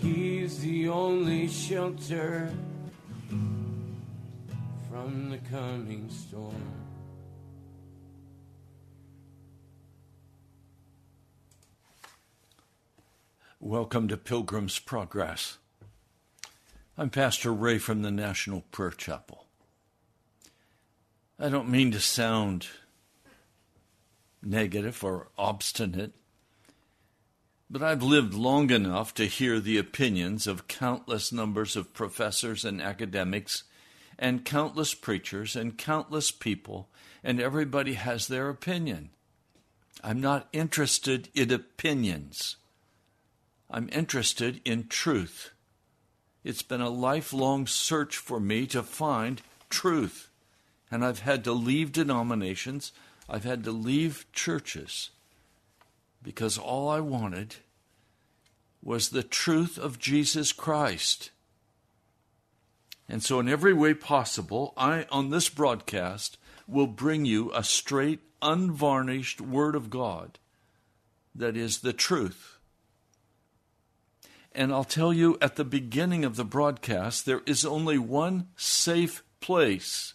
He's the only shelter from the coming storm. Welcome to Pilgrim's Progress. I'm Pastor Ray from the National Prayer Chapel. I don't mean to sound negative or obstinate, but I've lived long enough to hear the opinions of countless numbers of professors and academics, and countless preachers, and countless people, and everybody has their opinion. I'm not interested in opinions. I'm interested in truth. It's been a lifelong search for me to find truth. And I've had to leave denominations, I've had to leave churches because all I wanted was the truth of Jesus Christ. And so, in every way possible, I, on this broadcast, will bring you a straight, unvarnished Word of God that is the truth. And I'll tell you at the beginning of the broadcast, there is only one safe place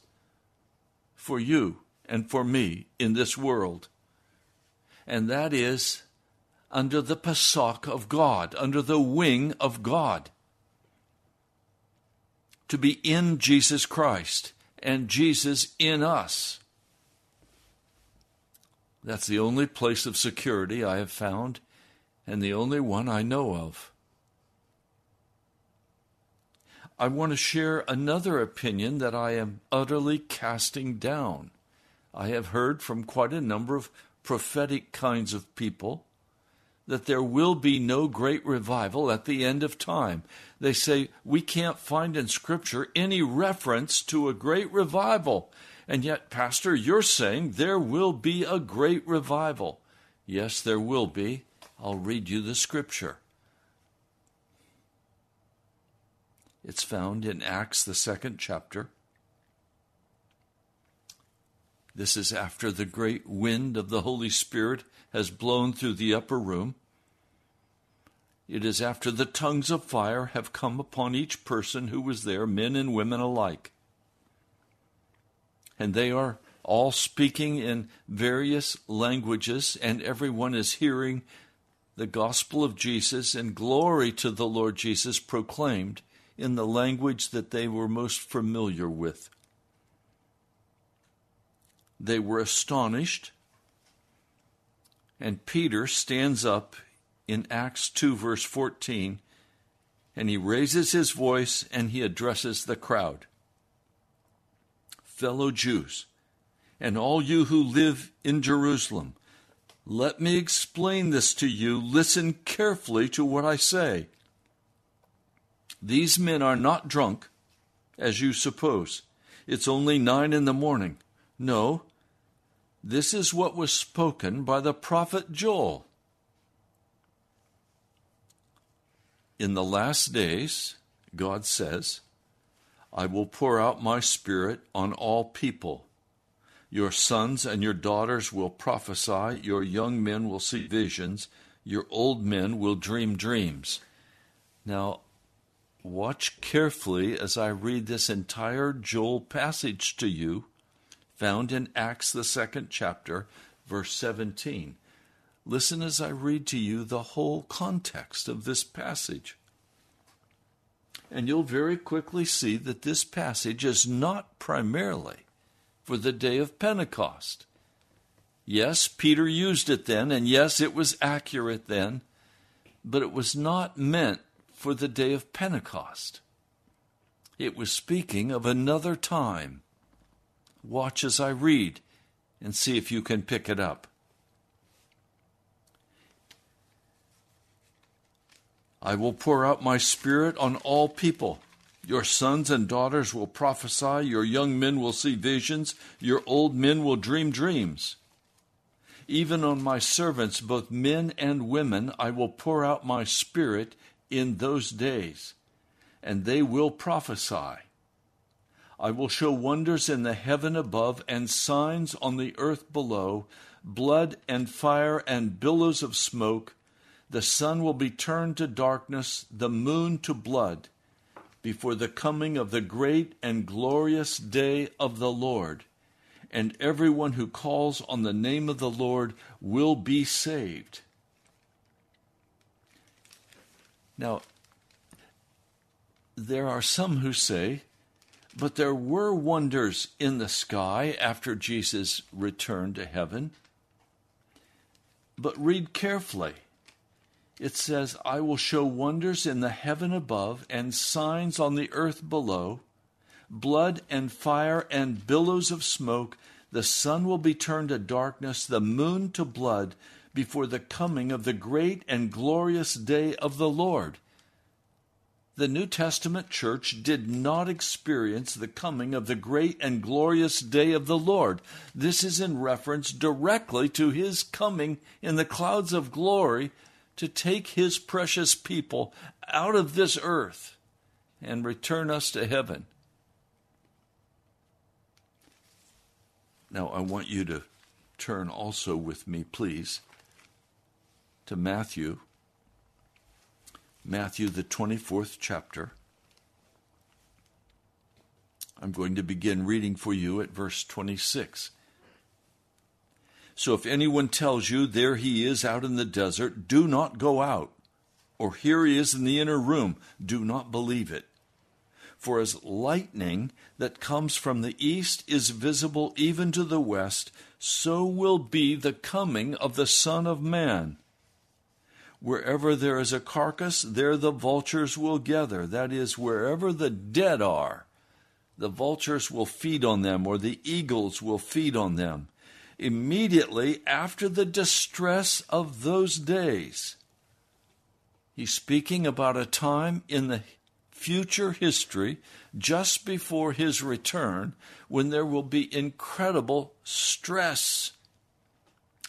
for you and for me in this world, and that is under the Pesach of God, under the wing of God. To be in Jesus Christ and Jesus in us. That's the only place of security I have found, and the only one I know of. I want to share another opinion that I am utterly casting down. I have heard from quite a number of prophetic kinds of people that there will be no great revival at the end of time. They say we can't find in Scripture any reference to a great revival. And yet, Pastor, you're saying there will be a great revival. Yes, there will be. I'll read you the Scripture. It's found in Acts, the second chapter. This is after the great wind of the Holy Spirit has blown through the upper room. It is after the tongues of fire have come upon each person who was there, men and women alike. And they are all speaking in various languages, and everyone is hearing the gospel of Jesus and glory to the Lord Jesus proclaimed in the language that they were most familiar with. They were astonished, and Peter stands up in Acts 2, verse 14, and he raises his voice and he addresses the crowd. Fellow Jews, and all you who live in Jerusalem, let me explain this to you. Listen carefully to what I say. These men are not drunk, as you suppose. It's only nine in the morning. No, this is what was spoken by the prophet Joel. In the last days, God says, I will pour out my spirit on all people. Your sons and your daughters will prophesy, your young men will see visions, your old men will dream dreams. Now, Watch carefully as I read this entire Joel passage to you, found in Acts, the second chapter, verse 17. Listen as I read to you the whole context of this passage. And you'll very quickly see that this passage is not primarily for the day of Pentecost. Yes, Peter used it then, and yes, it was accurate then, but it was not meant for the day of Pentecost. It was speaking of another time. Watch as I read and see if you can pick it up. I will pour out my spirit on all people. Your sons and daughters will prophesy, your young men will see visions, your old men will dream dreams. Even on my servants, both men and women, I will pour out my spirit in those days, and they will prophesy. I will show wonders in the heaven above and signs on the earth below blood and fire and billows of smoke. The sun will be turned to darkness, the moon to blood, before the coming of the great and glorious day of the Lord. And everyone who calls on the name of the Lord will be saved. Now, there are some who say, but there were wonders in the sky after Jesus returned to heaven. But read carefully. It says, I will show wonders in the heaven above and signs on the earth below blood and fire and billows of smoke. The sun will be turned to darkness, the moon to blood, before the coming of the great and glorious day of the Lord. The New Testament church did not experience the coming of the great and glorious day of the Lord. This is in reference directly to his coming in the clouds of glory to take his precious people out of this earth and return us to heaven. Now, I want you to turn also with me, please, to Matthew, Matthew, the 24th chapter. I'm going to begin reading for you at verse 26. So if anyone tells you, There he is out in the desert, do not go out. Or here he is in the inner room, do not believe it. For as lightning that comes from the east is visible even to the west, so will be the coming of the Son of Man. Wherever there is a carcass, there the vultures will gather. That is, wherever the dead are, the vultures will feed on them, or the eagles will feed on them. Immediately after the distress of those days, he's speaking about a time in the future history, just before his return, when there will be incredible stress,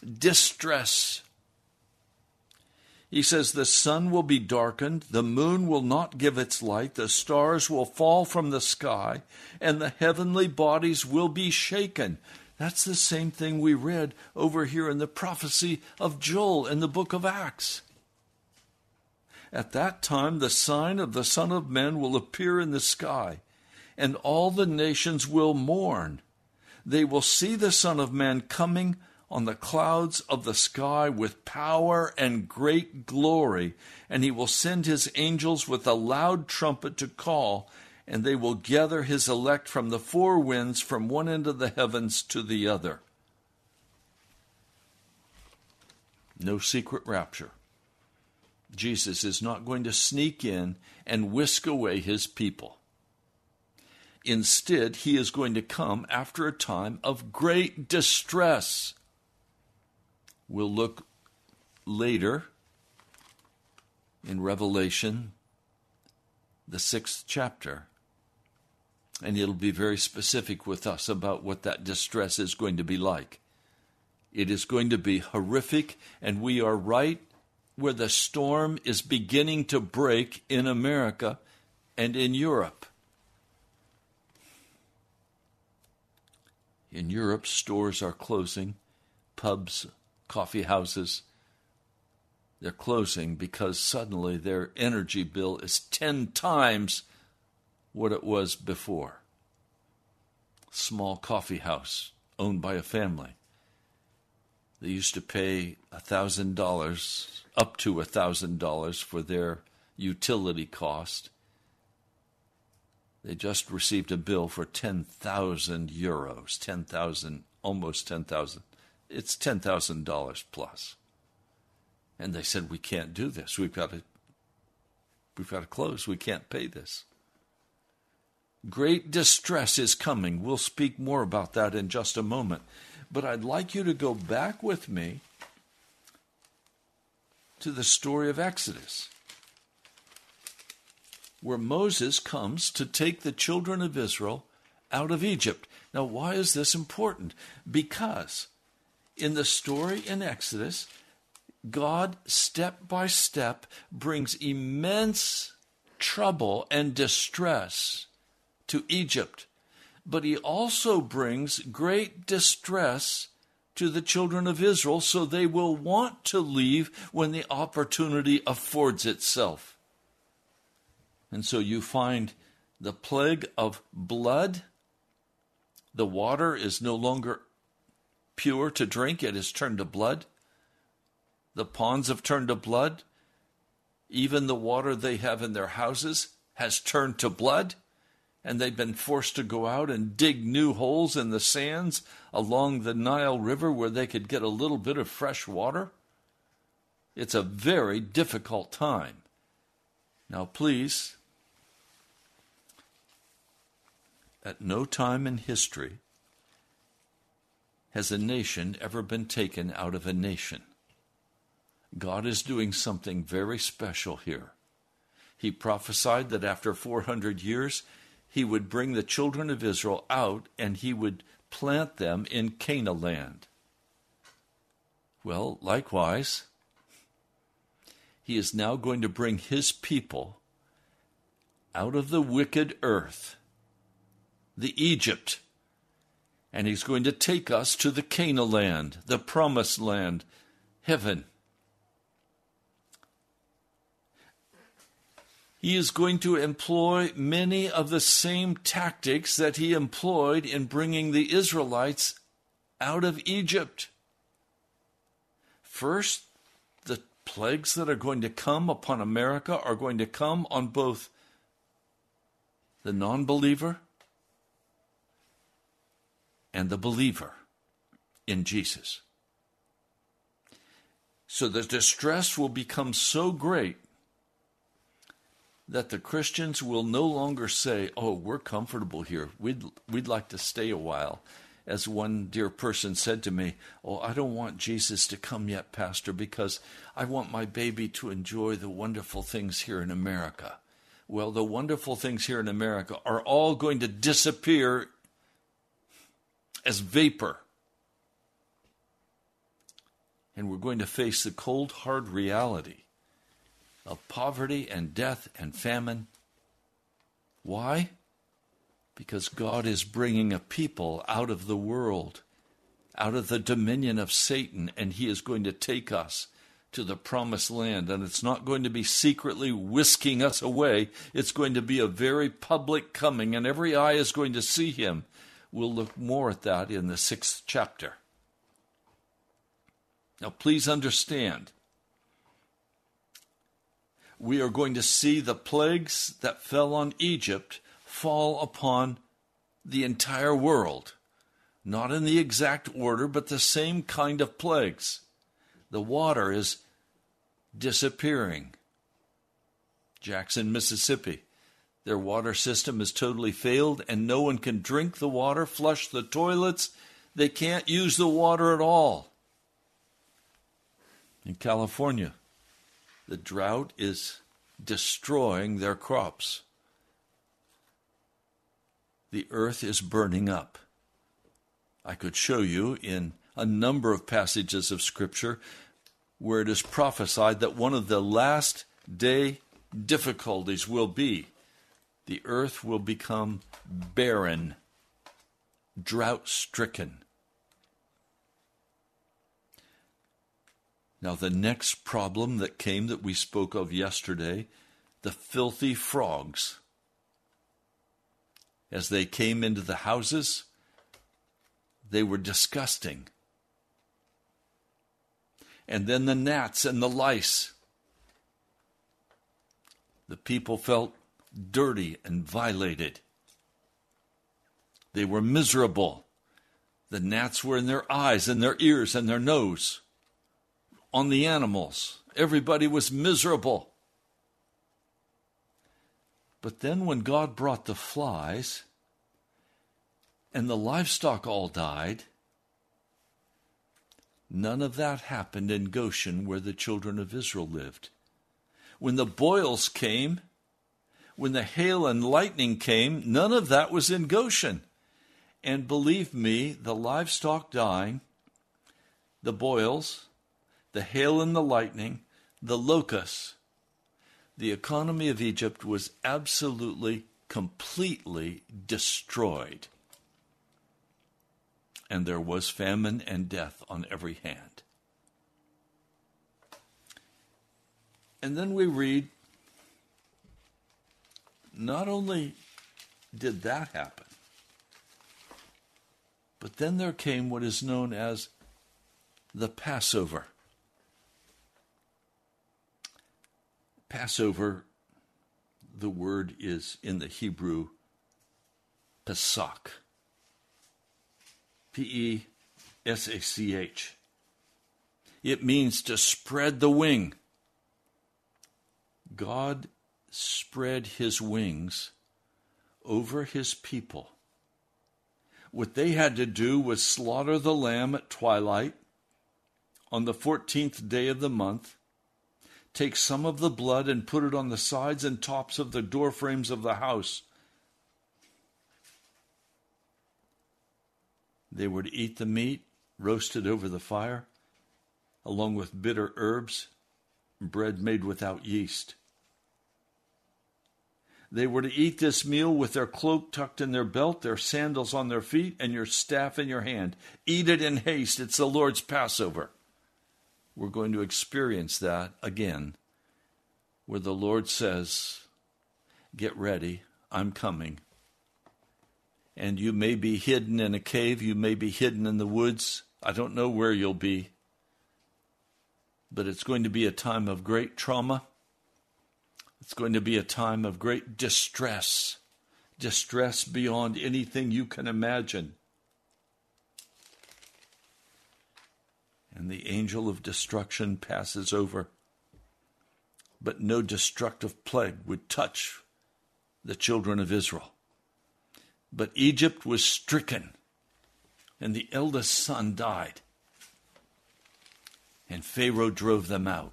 distress. He says, The sun will be darkened, the moon will not give its light, the stars will fall from the sky, and the heavenly bodies will be shaken. That's the same thing we read over here in the prophecy of Joel in the book of Acts. At that time, the sign of the Son of Man will appear in the sky, and all the nations will mourn. They will see the Son of Man coming on the clouds of the sky with power and great glory, and he will send his angels with a loud trumpet to call, and they will gather his elect from the four winds from one end of the heavens to the other. No secret rapture. Jesus is not going to sneak in and whisk away his people. Instead, he is going to come after a time of great distress. We'll look later in Revelation, the sixth chapter, and it'll be very specific with us about what that distress is going to be like. It is going to be horrific, and we are right where the storm is beginning to break in America and in Europe. In Europe, stores are closing, pubs, coffee houses, they're closing because suddenly their energy bill is 10 times what it was before. Small coffee house owned by a family. They used to pay $1,000 up to $1,000 for their utility cost. They just received a bill for 10,000 euros, 10,000, almost 10,000. It's $10,000 plus. And they said, we can't do this. We've got to, we've got to close. We can't pay this. Great distress is coming. We'll speak more about that in just a moment. But I'd like you to go back with me to the story of Exodus, where Moses comes to take the children of Israel out of Egypt. Now, why is this important? Because in the story in Exodus, God, step by step, brings immense trouble and distress to Egypt, but he also brings great distress to the children of Israel so they will want to leave when the opportunity affords itself. And so you find the plague of blood. The water is no longer pure to drink, it has turned to blood. The ponds have turned to blood. Even the water they have in their houses has turned to blood and they've been forced to go out and dig new holes in the sands along the Nile River where they could get a little bit of fresh water. It's a very difficult time. Now, please, at no time in history has a nation ever been taken out of a nation. God is doing something very special here. He prophesied that after 400 years, he would bring the children of Israel out and he would plant them in Canaan land. Well, likewise, he is now going to bring his people out of the wicked earth, the Egypt, and he's going to take us to the Canaan land, the promised land, heaven. he is going to employ many of the same tactics that he employed in bringing the Israelites out of Egypt. First, the plagues that are going to come upon America are going to come on both the non believer and the believer in Jesus. So the distress will become so great that the Christians will no longer say, "Oh, we're comfortable here. We'd we'd like to stay a while." As one dear person said to me, "Oh, I don't want Jesus to come yet, pastor, because I want my baby to enjoy the wonderful things here in America." Well, the wonderful things here in America are all going to disappear as vapor. And we're going to face the cold, hard reality of poverty and death and famine. Why? Because God is bringing a people out of the world, out of the dominion of Satan, and He is going to take us to the promised land. And it's not going to be secretly whisking us away, it's going to be a very public coming, and every eye is going to see Him. We'll look more at that in the sixth chapter. Now, please understand we are going to see the plagues that fell on Egypt fall upon the entire world. Not in the exact order, but the same kind of plagues. The water is disappearing. Jackson, Mississippi. Their water system has totally failed, and no one can drink the water, flush the toilets. They can't use the water at all. In California, the drought is destroying their crops. The earth is burning up. I could show you in a number of passages of Scripture where it is prophesied that one of the last day difficulties will be the earth will become barren, drought stricken. Now, the next problem that came that we spoke of yesterday the filthy frogs. As they came into the houses, they were disgusting. And then the gnats and the lice. The people felt dirty and violated. They were miserable. The gnats were in their eyes and their ears and their nose on the animals. Everybody was miserable. But then, when God brought the flies and the livestock all died, none of that happened in Goshen where the children of Israel lived. When the boils came, when the hail and lightning came, none of that was in Goshen. And believe me, the livestock dying the boils, the hail and the lightning, the locusts, the economy of Egypt was absolutely, completely destroyed. And there was famine and death on every hand. And then we read not only did that happen, but then there came what is known as the Passover. Passover, the word is in the Hebrew Pesach. P E S A C H. It means to spread the wing. God spread his wings over his people. What they had to do was slaughter the lamb at twilight on the 14th day of the month take some of the blood and put it on the sides and tops of the door frames of the house. They were to eat the meat roasted over the fire, along with bitter herbs, bread made without yeast. They were to eat this meal with their cloak tucked in their belt, their sandals on their feet, and your staff in your hand. Eat it in haste. It's the Lord's Passover we're going to experience that again, where the Lord says, Get ready, I'm coming. And you may be hidden in a cave, you may be hidden in the woods. I don't know where you'll be. But it's going to be a time of great trauma. It's going to be a time of great distress, distress beyond anything you can imagine. and the angel of destruction passes over. But no destructive plague would touch the children of Israel. But Egypt was stricken, and the eldest son died, and Pharaoh drove them out.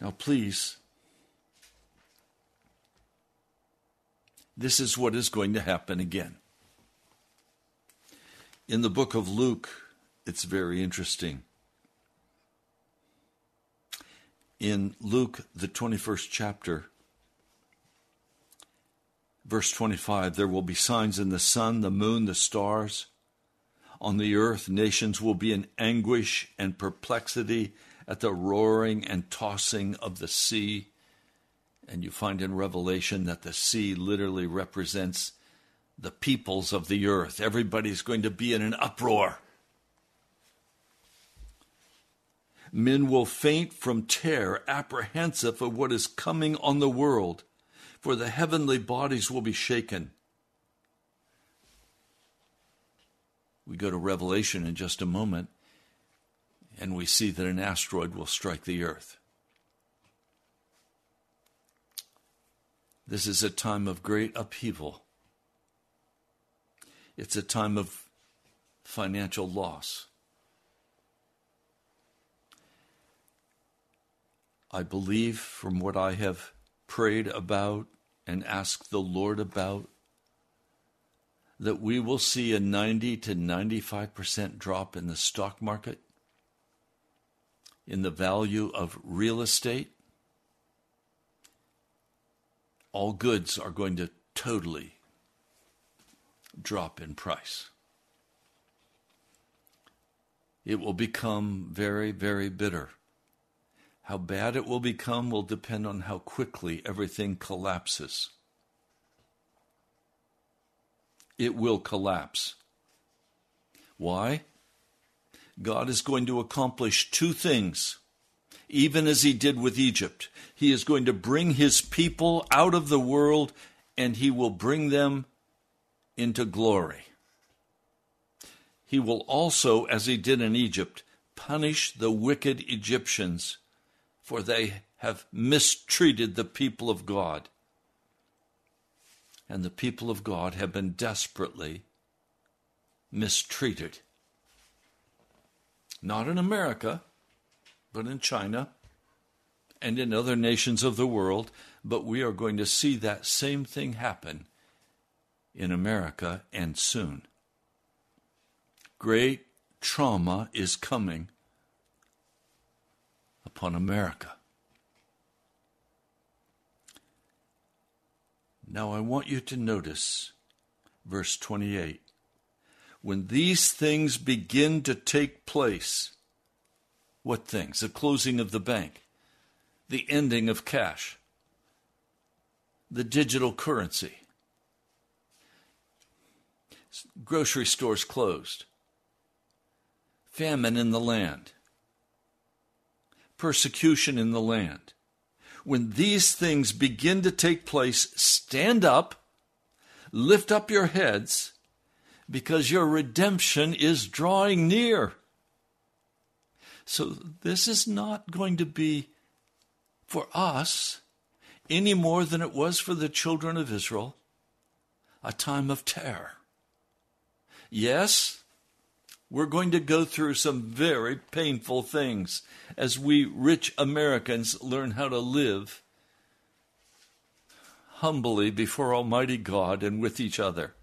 Now, please, this is what is going to happen again. In the book of Luke, it's very interesting. In Luke, the 21st chapter, verse 25, there will be signs in the sun, the moon, the stars. On the earth, nations will be in anguish and perplexity at the roaring and tossing of the sea. And you find in Revelation that the sea literally represents the peoples of the earth. Everybody's going to be in an uproar. Men will faint from terror, apprehensive of what is coming on the world, for the heavenly bodies will be shaken. We go to Revelation in just a moment, and we see that an asteroid will strike the earth. This is a time of great upheaval. It's a time of financial loss. I believe from what I have prayed about and asked the Lord about that we will see a 90 to 95% drop in the stock market, in the value of real estate. All goods are going to totally drop in price. It will become very, very bitter. How bad it will become will depend on how quickly everything collapses. It will collapse. Why? God is going to accomplish two things, even as He did with Egypt. He is going to bring His people out of the world and He will bring them into glory. He will also, as he did in Egypt, punish the wicked Egyptians, for they have mistreated the people of God. And the people of God have been desperately mistreated. Not in America, but in China and in other nations of the world. But we are going to see that same thing happen in America and soon. great trauma is coming upon America. Now, I want you to notice verse 28. When these things begin to take place, what things? The closing of the bank, the ending of cash, the digital currency, grocery stores closed, famine in the land, persecution in the land. When these things begin to take place, stand up, lift up your heads, because your redemption is drawing near. So, this is not going to be for us any more than it was for the children of Israel a time of terror. Yes, we're going to go through some very painful things as we rich Americans learn how to live humbly before Almighty God and with each other.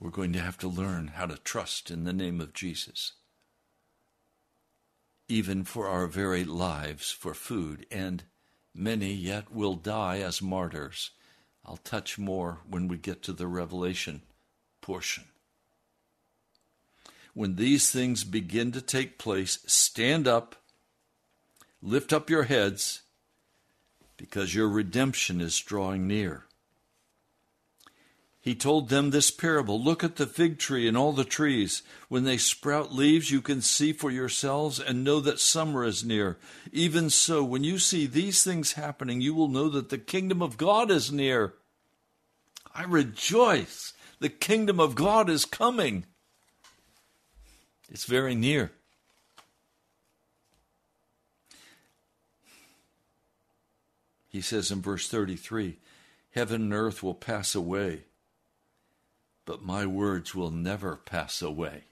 We're going to have to learn how to trust in the name of Jesus, even for our very lives for food, and many yet will die as martyrs I'll touch more when we get to the Revelation portion. When these things begin to take place, stand up, lift up your heads, because your redemption is drawing near. He told them this parable Look at the fig tree and all the trees. When they sprout leaves, you can see for yourselves and know that summer is near. Even so, when you see these things happening, you will know that the kingdom of God is near. I rejoice. The kingdom of God is coming. It's very near. He says in verse 33 Heaven and earth will pass away, but my words will never pass away.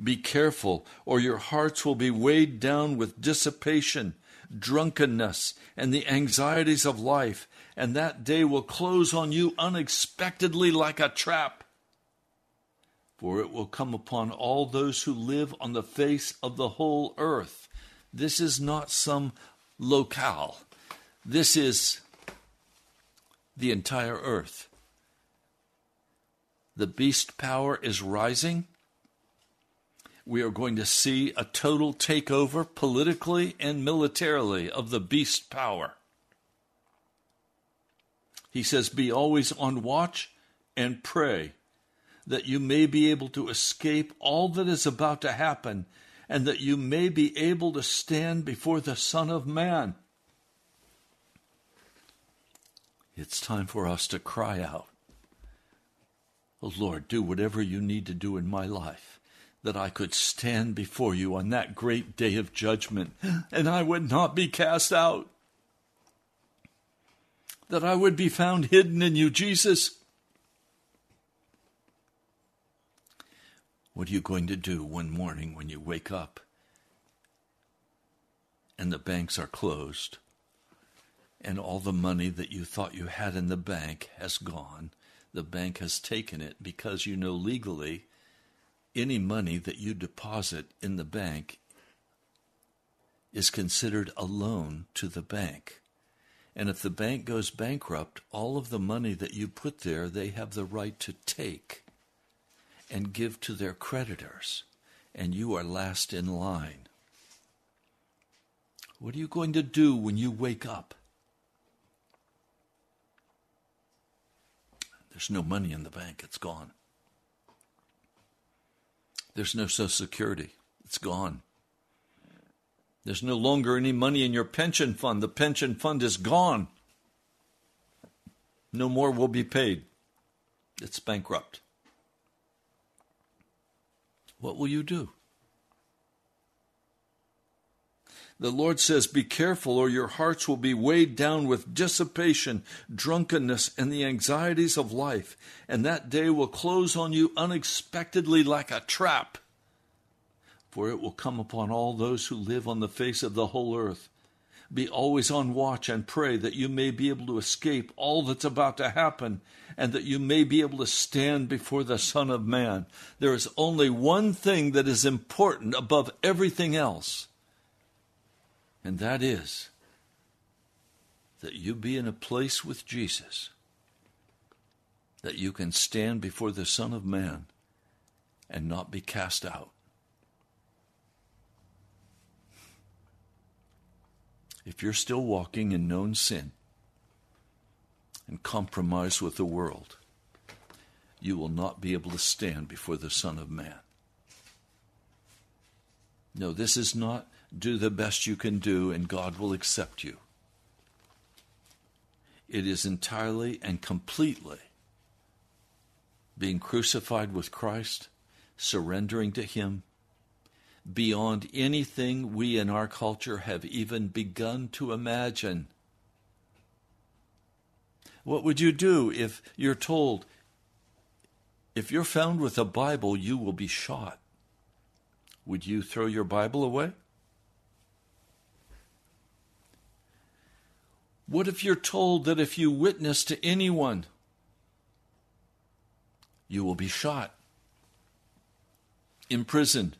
Be careful, or your hearts will be weighed down with dissipation, drunkenness, and the anxieties of life, and that day will close on you unexpectedly like a trap. For it will come upon all those who live on the face of the whole earth. This is not some locale, this is the entire earth. The beast power is rising. We are going to see a total takeover politically and militarily of the beast power. He says, Be always on watch and pray that you may be able to escape all that is about to happen and that you may be able to stand before the Son of Man. It's time for us to cry out, Oh Lord, do whatever you need to do in my life that I could stand before you on that great day of judgment and I would not be cast out that I would be found hidden in you, Jesus. What are you going to do one morning when you wake up and the banks are closed and all the money that you thought you had in the bank has gone? The bank has taken it because you know legally any money that you deposit in the bank is considered a loan to the bank. And if the bank goes bankrupt, all of the money that you put there, they have the right to take and give to their creditors, and you are last in line. What are you going to do when you wake up? There's no money in the bank, it's gone. There's no Social Security, it's gone. There's no longer any money in your pension fund. The pension fund is gone. No more will be paid. It's bankrupt. What will you do? The Lord says, Be careful, or your hearts will be weighed down with dissipation, drunkenness, and the anxieties of life, and that day will close on you unexpectedly like a trap for it will come upon all those who live on the face of the whole earth. be always on watch and pray that you may be able to escape all that's about to happen and that you may be able to stand before the Son of Man. There is only one thing that is important above everything else, and that is that you be in a place with Jesus, that you can stand before the Son of Man and not be cast out. If you're still walking in known sin and compromise with the world, you will not be able to stand before the Son of Man. No, this is not do the best you can do and God will accept you. It is entirely and completely being crucified with Christ, surrendering to Him, beyond anything we in our culture have even begun to imagine. What would you do if you're told, if you're found with a Bible, you will be shot? Would you throw your Bible away? What if you're told that if you witness to anyone, you will be shot, imprisoned?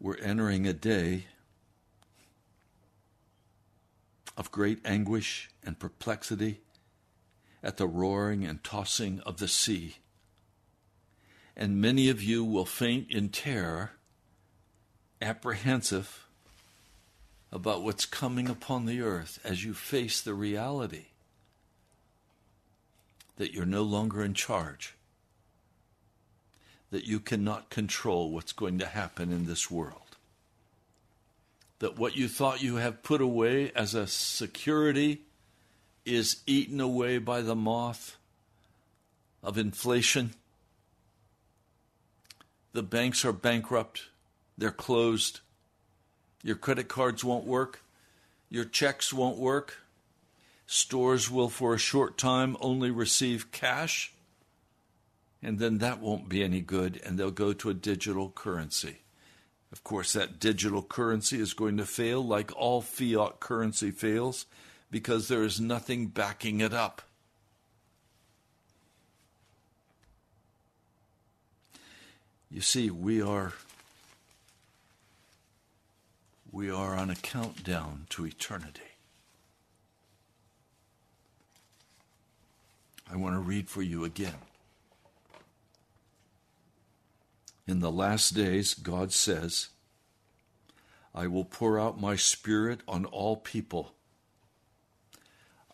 We're entering a day of great anguish and perplexity at the roaring and tossing of the sea. And many of you will faint in terror, apprehensive about what's coming upon the earth as you face the reality that you're no longer in charge, that you cannot control what's going to happen in this world. That what you thought you have put away as a security is eaten away by the moth of inflation. The banks are bankrupt, they're closed. Your credit cards won't work. Your checks won't work. Stores will, for a short time, only receive cash. And then that won't be any good, and they'll go to a digital currency. Of course, that digital currency is going to fail like all fiat currency fails because there is nothing backing it up. You see, we are we are on a countdown to eternity. I want to read for you again. In the last days, God says, I will pour out my spirit on all people.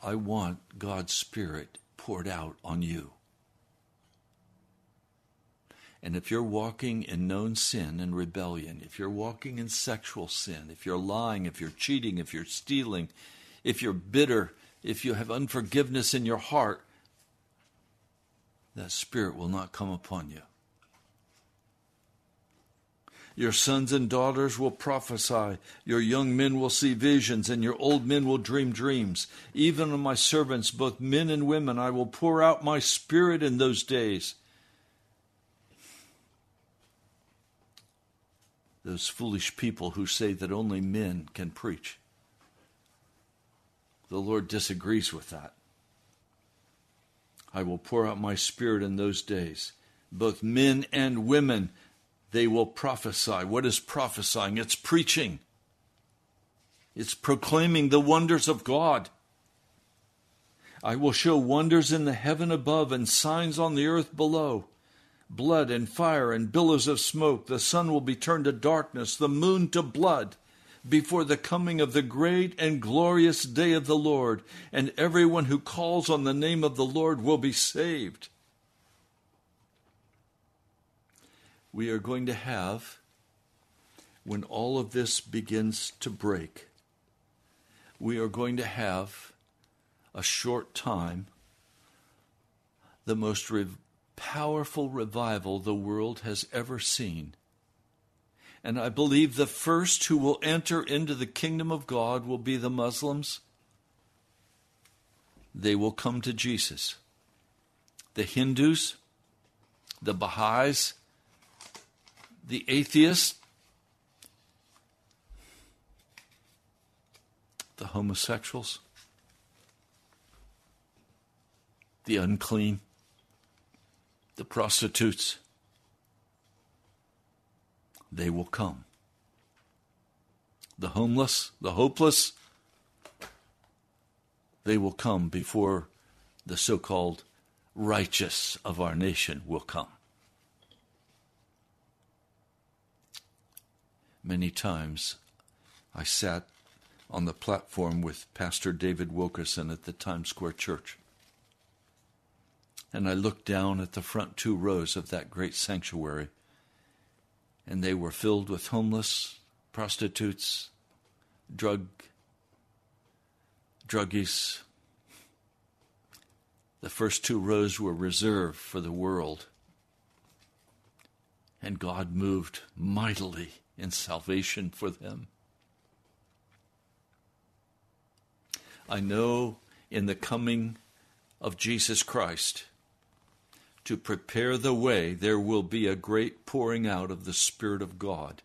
I want God's spirit poured out on you. And if you're walking in known sin and rebellion, if you're walking in sexual sin, if you're lying, if you're cheating, if you're stealing, if you're bitter, if you have unforgiveness in your heart, that spirit will not come upon you. Your sons and daughters will prophesy. Your young men will see visions, and your old men will dream dreams. Even on my servants, both men and women, I will pour out my spirit in those days. Those foolish people who say that only men can preach. The Lord disagrees with that. I will pour out my spirit in those days. Both men and women, they will prophesy. What is prophesying? It's preaching, it's proclaiming the wonders of God. I will show wonders in the heaven above and signs on the earth below blood and fire and billows of smoke. The sun will be turned to darkness, the moon to blood, before the coming of the great and glorious day of the Lord, and everyone who calls on the name of the Lord will be saved. We are going to have, when all of this begins to break, we are going to have a short time the most powerful revival the world has ever seen. And I believe the first who will enter into the kingdom of God will be the Muslims. They will come to Jesus. The Hindus, the Baha'is, the atheists, the homosexuals, the unclean the prostitutes. They will come. The homeless, the hopeless, they will come before the so called righteous of our nation will come. Many times I sat on the platform with Pastor David Wilkerson at the Times Square Church. And I looked down at the front two rows of that great sanctuary, and they were filled with homeless, prostitutes, drug druggies. The first two rows were reserved for the world. And God moved mightily in salvation for them. I know in the coming of Jesus Christ, to prepare the way, there will be a great pouring out of the Spirit of God.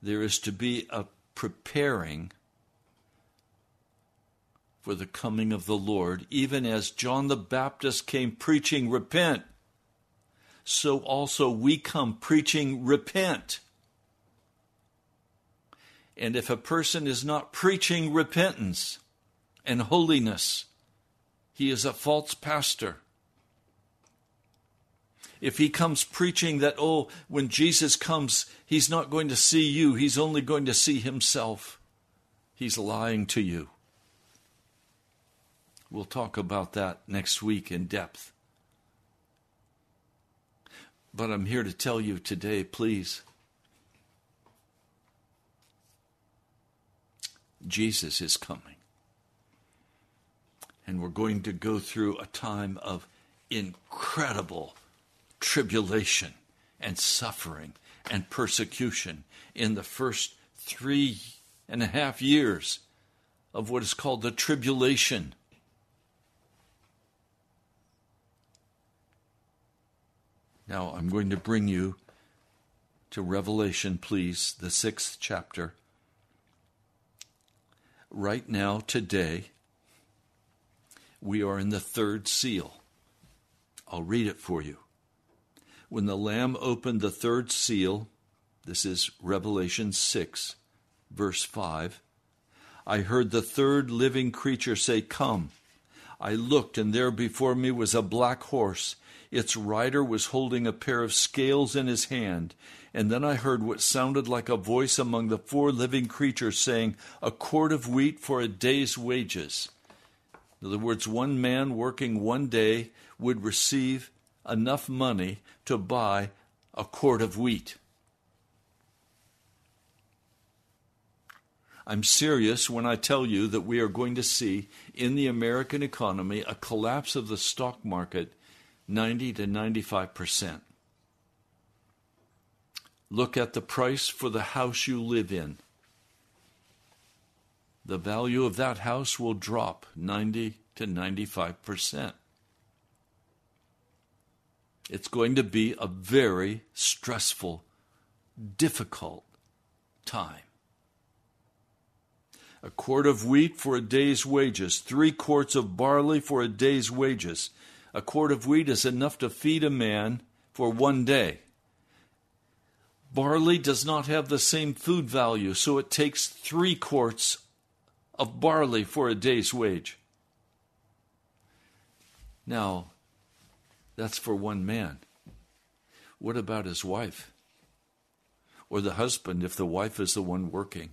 There is to be a preparing for the coming of the Lord, even as John the Baptist came preaching, Repent. So also we come preaching, Repent. And if a person is not preaching repentance and holiness, he is a false pastor. If he comes preaching that, oh, when Jesus comes, he's not going to see you, he's only going to see himself, he's lying to you. We'll talk about that next week in depth. But I'm here to tell you today, please Jesus is coming. And we're going to go through a time of incredible tribulation and suffering and persecution in the first three and a half years of what is called the tribulation. Now, I'm going to bring you to Revelation, please, the sixth chapter right now, today, we are in the third seal. I'll read it for you. When the Lamb opened the third seal, this is Revelation 6, verse 5, I heard the third living creature say, Come. I looked, and there before me was a black horse. Its rider was holding a pair of scales in his hand, and then I heard what sounded like a voice among the four living creatures saying, A quart of wheat for a day's wages. In other words, one man working one day would receive enough money to buy a quart of wheat. I'm serious when I tell you that we are going to see in the American economy a collapse of the stock market 90 to 95 percent. Look at the price for the house you live in. The value of that house will drop 90 to 95%. It's going to be a very stressful, difficult time. A quart of wheat for a day's wages, three quarts of barley for a day's wages. A quart of wheat is enough to feed a man for one day. Barley does not have the same food value, so it takes three quarts of barley for a day's wage. Now, that's for one man. What about his wife? Or the husband if the wife is the one working?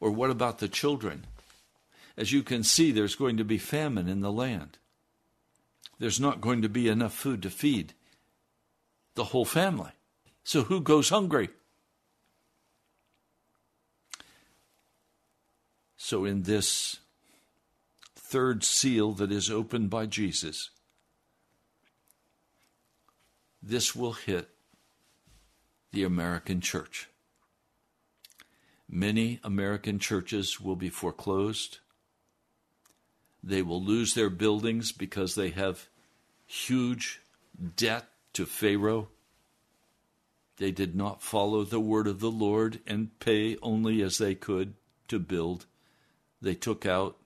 Or what about the children? As you can see, there's going to be famine in the land. There's not going to be enough food to feed the whole family. So who goes hungry? So, in this third seal that is opened by Jesus, this will hit the American church. Many American churches will be foreclosed. They will lose their buildings because they have huge debt to Pharaoh. They did not follow the word of the Lord and pay only as they could to build. They took out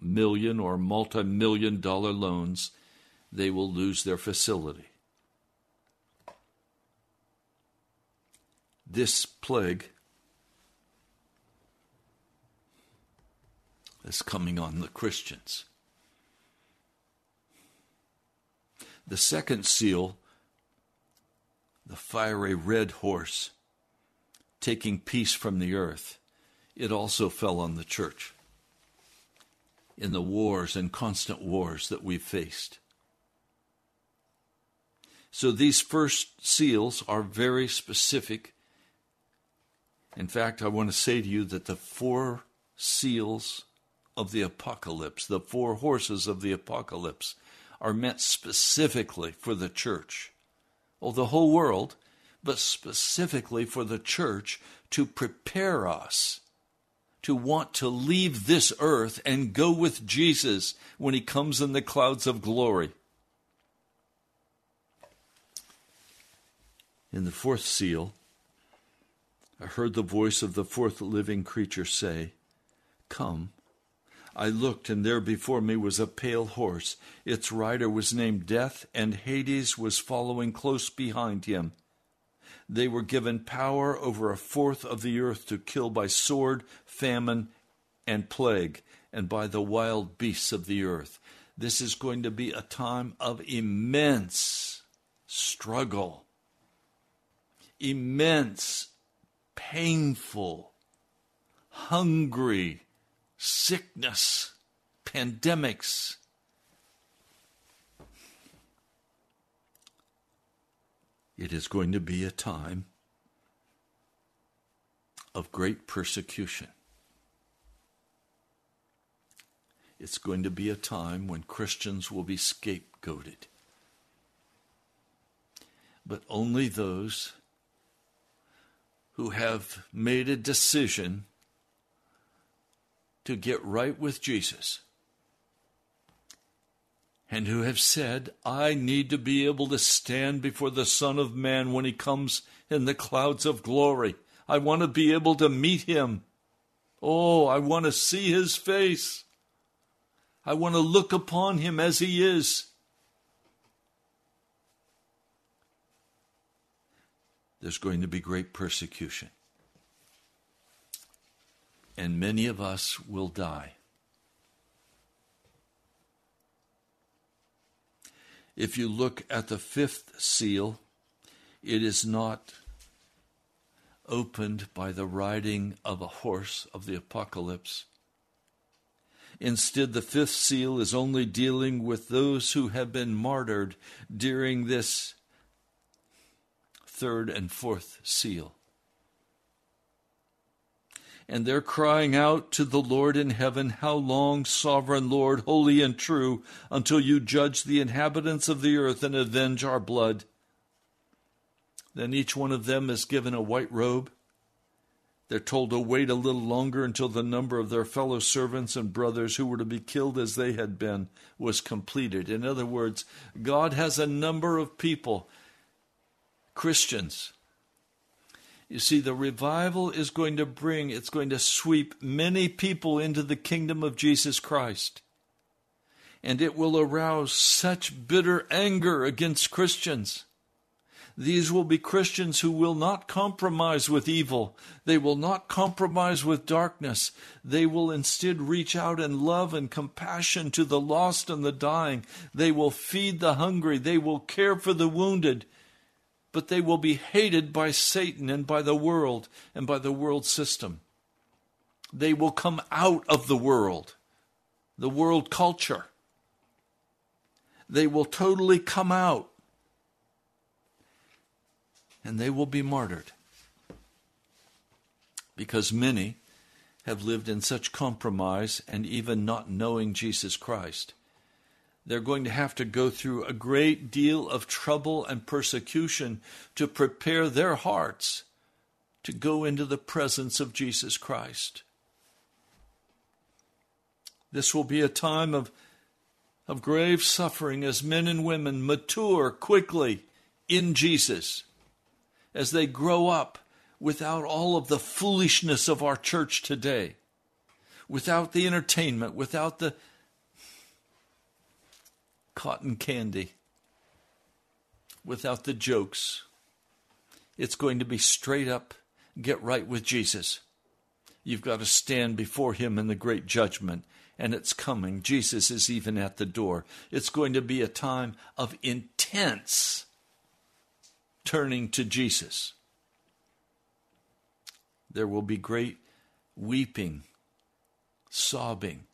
million or multi million dollar loans. They will lose their facility. This plague is coming on the Christians. The second seal, the fiery red horse, taking peace from the earth, it also fell on the church in the wars and constant wars that we've faced. So these first seals are very specific. In fact, I want to say to you that the four seals of the apocalypse, the four horses of the apocalypse, are meant specifically for the church. Well, the whole world, but specifically for the church to prepare us to want to leave this earth and go with Jesus when he comes in the clouds of glory. In the fourth seal, I heard the voice of the fourth living creature say, Come. I looked, and there before me was a pale horse. Its rider was named Death, and Hades was following close behind him. They were given power over a fourth of the earth to kill by sword, famine, and plague, and by the wild beasts of the earth. This is going to be a time of immense struggle, immense, painful, hungry, sickness, pandemics. It is going to be a time of great persecution. It's going to be a time when Christians will be scapegoated. But only those who have made a decision to get right with Jesus and who have said, I need to be able to stand before the Son of Man when he comes in the clouds of glory. I want to be able to meet him. Oh, I want to see his face. I want to look upon him as he is. There's going to be great persecution and many of us will die. If you look at the fifth seal, it is not opened by the riding of a horse of the apocalypse. Instead, the fifth seal is only dealing with those who have been martyred during this third and fourth seal and they're crying out to the Lord in heaven, How long, sovereign Lord, holy and true, until you judge the inhabitants of the earth and avenge our blood? Then each one of them is given a white robe. They're told to wait a little longer until the number of their fellow servants and brothers who were to be killed as they had been was completed. In other words, God has a number of people, Christians, you see, the revival is going to bring, it's going to sweep many people into the kingdom of Jesus Christ. And it will arouse such bitter anger against Christians. These will be Christians who will not compromise with evil. They will not compromise with darkness. They will instead reach out in love and compassion to the lost and the dying. They will feed the hungry. They will care for the wounded but they will be hated by Satan and by the world and by the world system. They will come out of the world, the world culture. They will totally come out and they will be martyred because many have lived in such compromise and even not knowing Jesus Christ they're going to have to go through a great deal of trouble and persecution to prepare their hearts to go into the presence of Jesus Christ. This will be a time of, of grave suffering as men and women mature quickly in Jesus, as they grow up without all of the foolishness of our church today, without the entertainment, without the cotton candy, without the jokes. It's going to be straight up get right with Jesus. You've got to stand before Him in the great judgment, and it's coming. Jesus is even at the door. It's going to be a time of intense turning to Jesus. There will be great weeping, sobbing,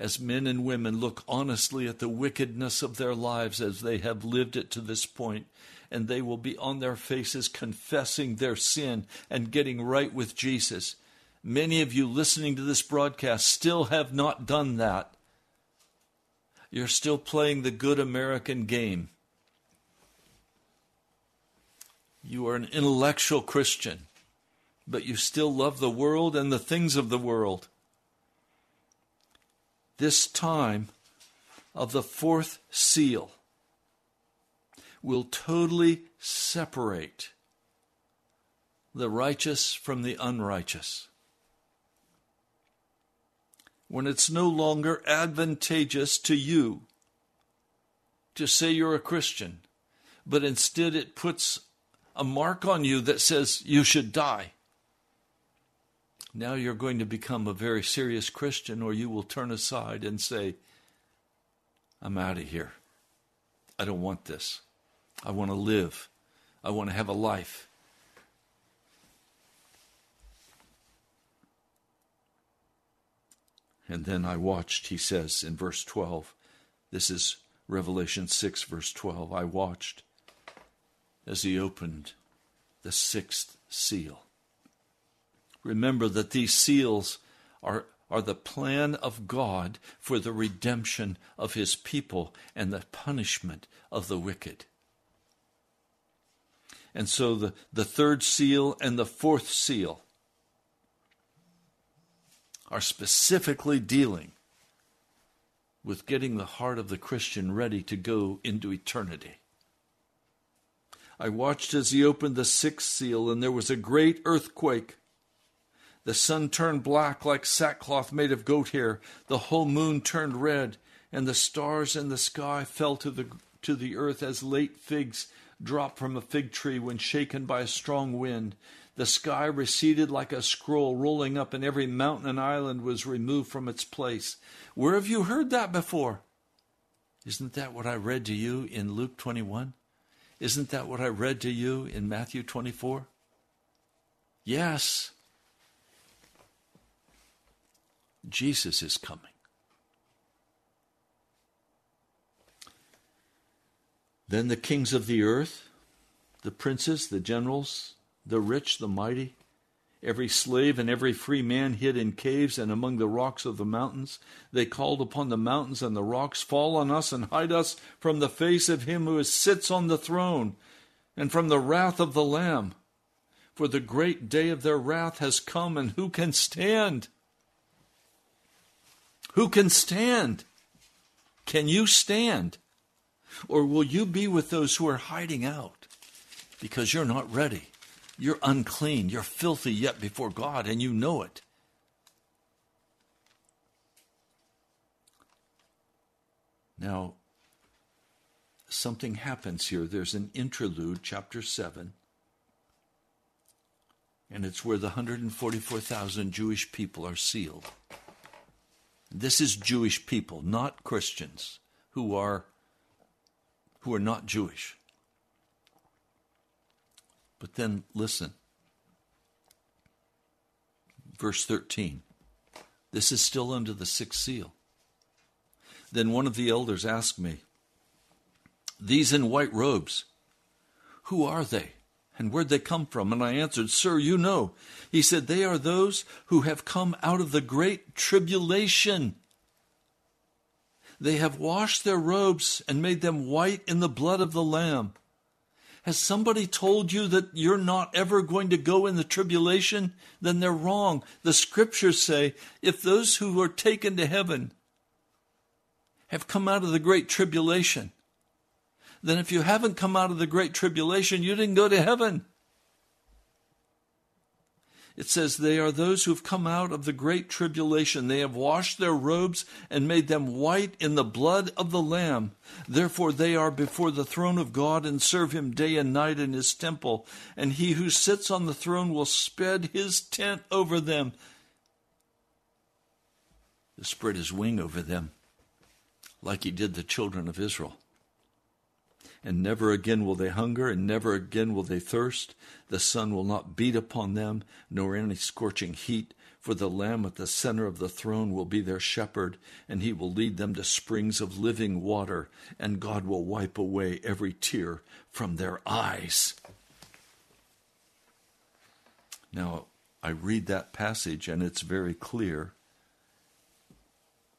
as men and women look honestly at the wickedness of their lives as they have lived it to this point, and they will be on their faces confessing their sin and getting right with Jesus. Many of you listening to this broadcast still have not done that. You're still playing the good American game. You are an intellectual Christian, but you still love the world and the things of the world this time of the fourth seal will totally separate the righteous from the unrighteous. When it's no longer advantageous to you to say you're a Christian, but instead it puts a mark on you that says you should die. Now you're going to become a very serious Christian, or you will turn aside and say, I'm out of here. I don't want this. I want to live. I want to have a life. And then I watched, he says in verse 12. This is Revelation 6, verse 12. I watched as he opened the sixth seal. Remember that these seals are, are the plan of God for the redemption of his people and the punishment of the wicked. And so the, the third seal and the fourth seal are specifically dealing with getting the heart of the Christian ready to go into eternity. I watched as he opened the sixth seal, and there was a great earthquake the sun turned black like sackcloth made of goat hair. The whole moon turned red, and the stars in the sky fell to the, to the earth as late figs drop from a fig tree when shaken by a strong wind. The sky receded like a scroll rolling up, and every mountain and island was removed from its place. Where have you heard that before? Isn't that what I read to you in Luke 21? Isn't that what I read to you in Matthew 24? Yes. Jesus is coming. Then the kings of the earth, the princes, the generals, the rich, the mighty, every slave and every free man hid in caves and among the rocks of the mountains. They called upon the mountains and the rocks, Fall on us and hide us from the face of him who sits on the throne and from the wrath of the Lamb. For the great day of their wrath has come, and who can stand? Who can stand? Can you stand? Or will you be with those who are hiding out because you're not ready? You're unclean. You're filthy yet before God, and you know it. Now, something happens here. There's an interlude, chapter 7, and it's where the 144,000 Jewish people are sealed. This is Jewish people, not Christians who are who are not Jewish. But then listen. Verse 13. This is still under the sixth seal. Then one of the elders asked me, These in white robes, who are they? And where'd they come from? And I answered, Sir, you know. He said, They are those who have come out of the great tribulation. They have washed their robes and made them white in the blood of the Lamb. Has somebody told you that you're not ever going to go in the tribulation? Then they're wrong. The scriptures say if those who are taken to heaven have come out of the great tribulation, then if you haven't come out of the great tribulation, you didn't go to heaven. It says, They are those who have come out of the great tribulation. They have washed their robes and made them white in the blood of the Lamb. Therefore, they are before the throne of God and serve him day and night in his temple. And he who sits on the throne will spread his tent over them. To spread his wing over them, like he did the children of Israel and never again will they hunger, and never again will they thirst. The sun will not beat upon them, nor any scorching heat. For the Lamb at the center of the throne will be their shepherd, and he will lead them to springs of living water, and God will wipe away every tear from their eyes. Now, I read that passage, and it's very clear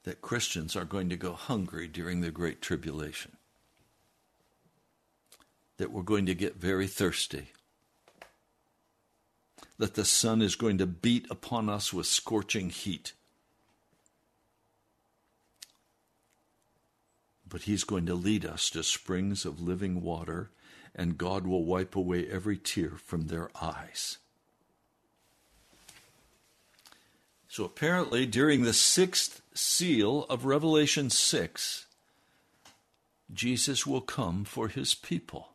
that Christians are going to go hungry during the Great Tribulation that we're going to get very thirsty. That the sun is going to beat upon us with scorching heat. But He's going to lead us to springs of living water, and God will wipe away every tear from their eyes. So apparently, during the sixth seal of Revelation 6, Jesus will come for his people.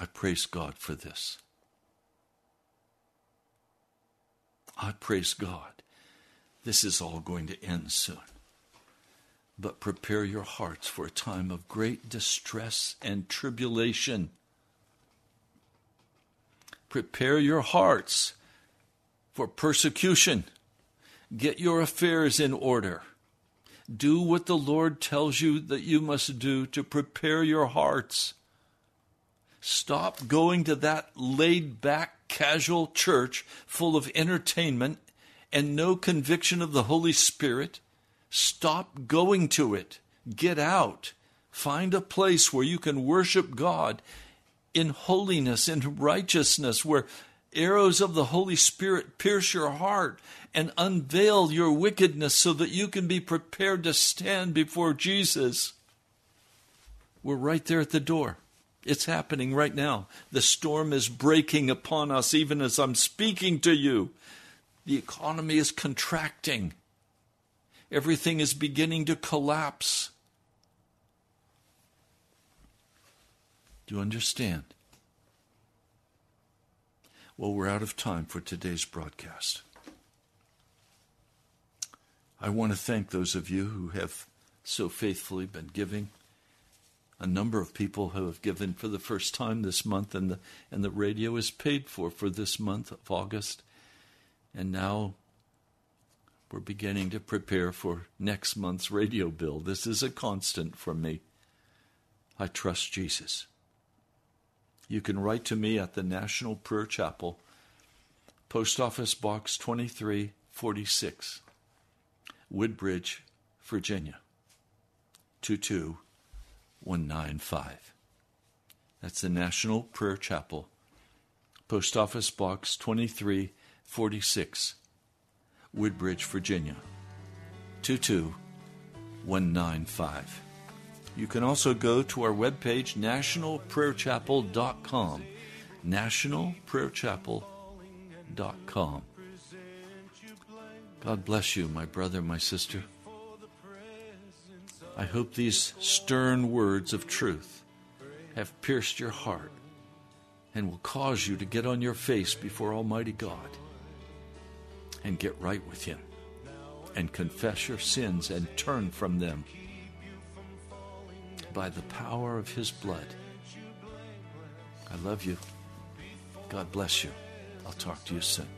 I praise God for this. I praise God. This is all going to end soon. But prepare your hearts for a time of great distress and tribulation. Prepare your hearts for persecution. Get your affairs in order. Do what the Lord tells you that you must do to prepare your hearts. Stop going to that laid back, casual church full of entertainment and no conviction of the Holy Spirit. Stop going to it. Get out. Find a place where you can worship God in holiness, in righteousness, where arrows of the Holy Spirit pierce your heart and unveil your wickedness so that you can be prepared to stand before Jesus. We're right there at the door. It's happening right now. The storm is breaking upon us even as I'm speaking to you. The economy is contracting. Everything is beginning to collapse. Do you understand? Well, we're out of time for today's broadcast. I want to thank those of you who have so faithfully been giving a number of people who have given for the first time this month, and the and the radio is paid for for this month of August, and now we're beginning to prepare for next month's radio bill. This is a constant for me. I trust Jesus. You can write to me at the National Prayer Chapel, Post Office Box 2346, Woodbridge, Virginia 22 195. That's the National Prayer Chapel, Post Office Box 2346, Woodbridge, Virginia 22195. You can also go to our webpage, nationalprayerchapel.com. Nationalprayerchapel.com. God bless you, my brother, my sister. I hope these stern words of truth have pierced your heart and will cause you to get on your face before Almighty God and get right with Him and confess your sins and turn from them by the power of His blood. I love you. God bless you. I'll talk to you soon.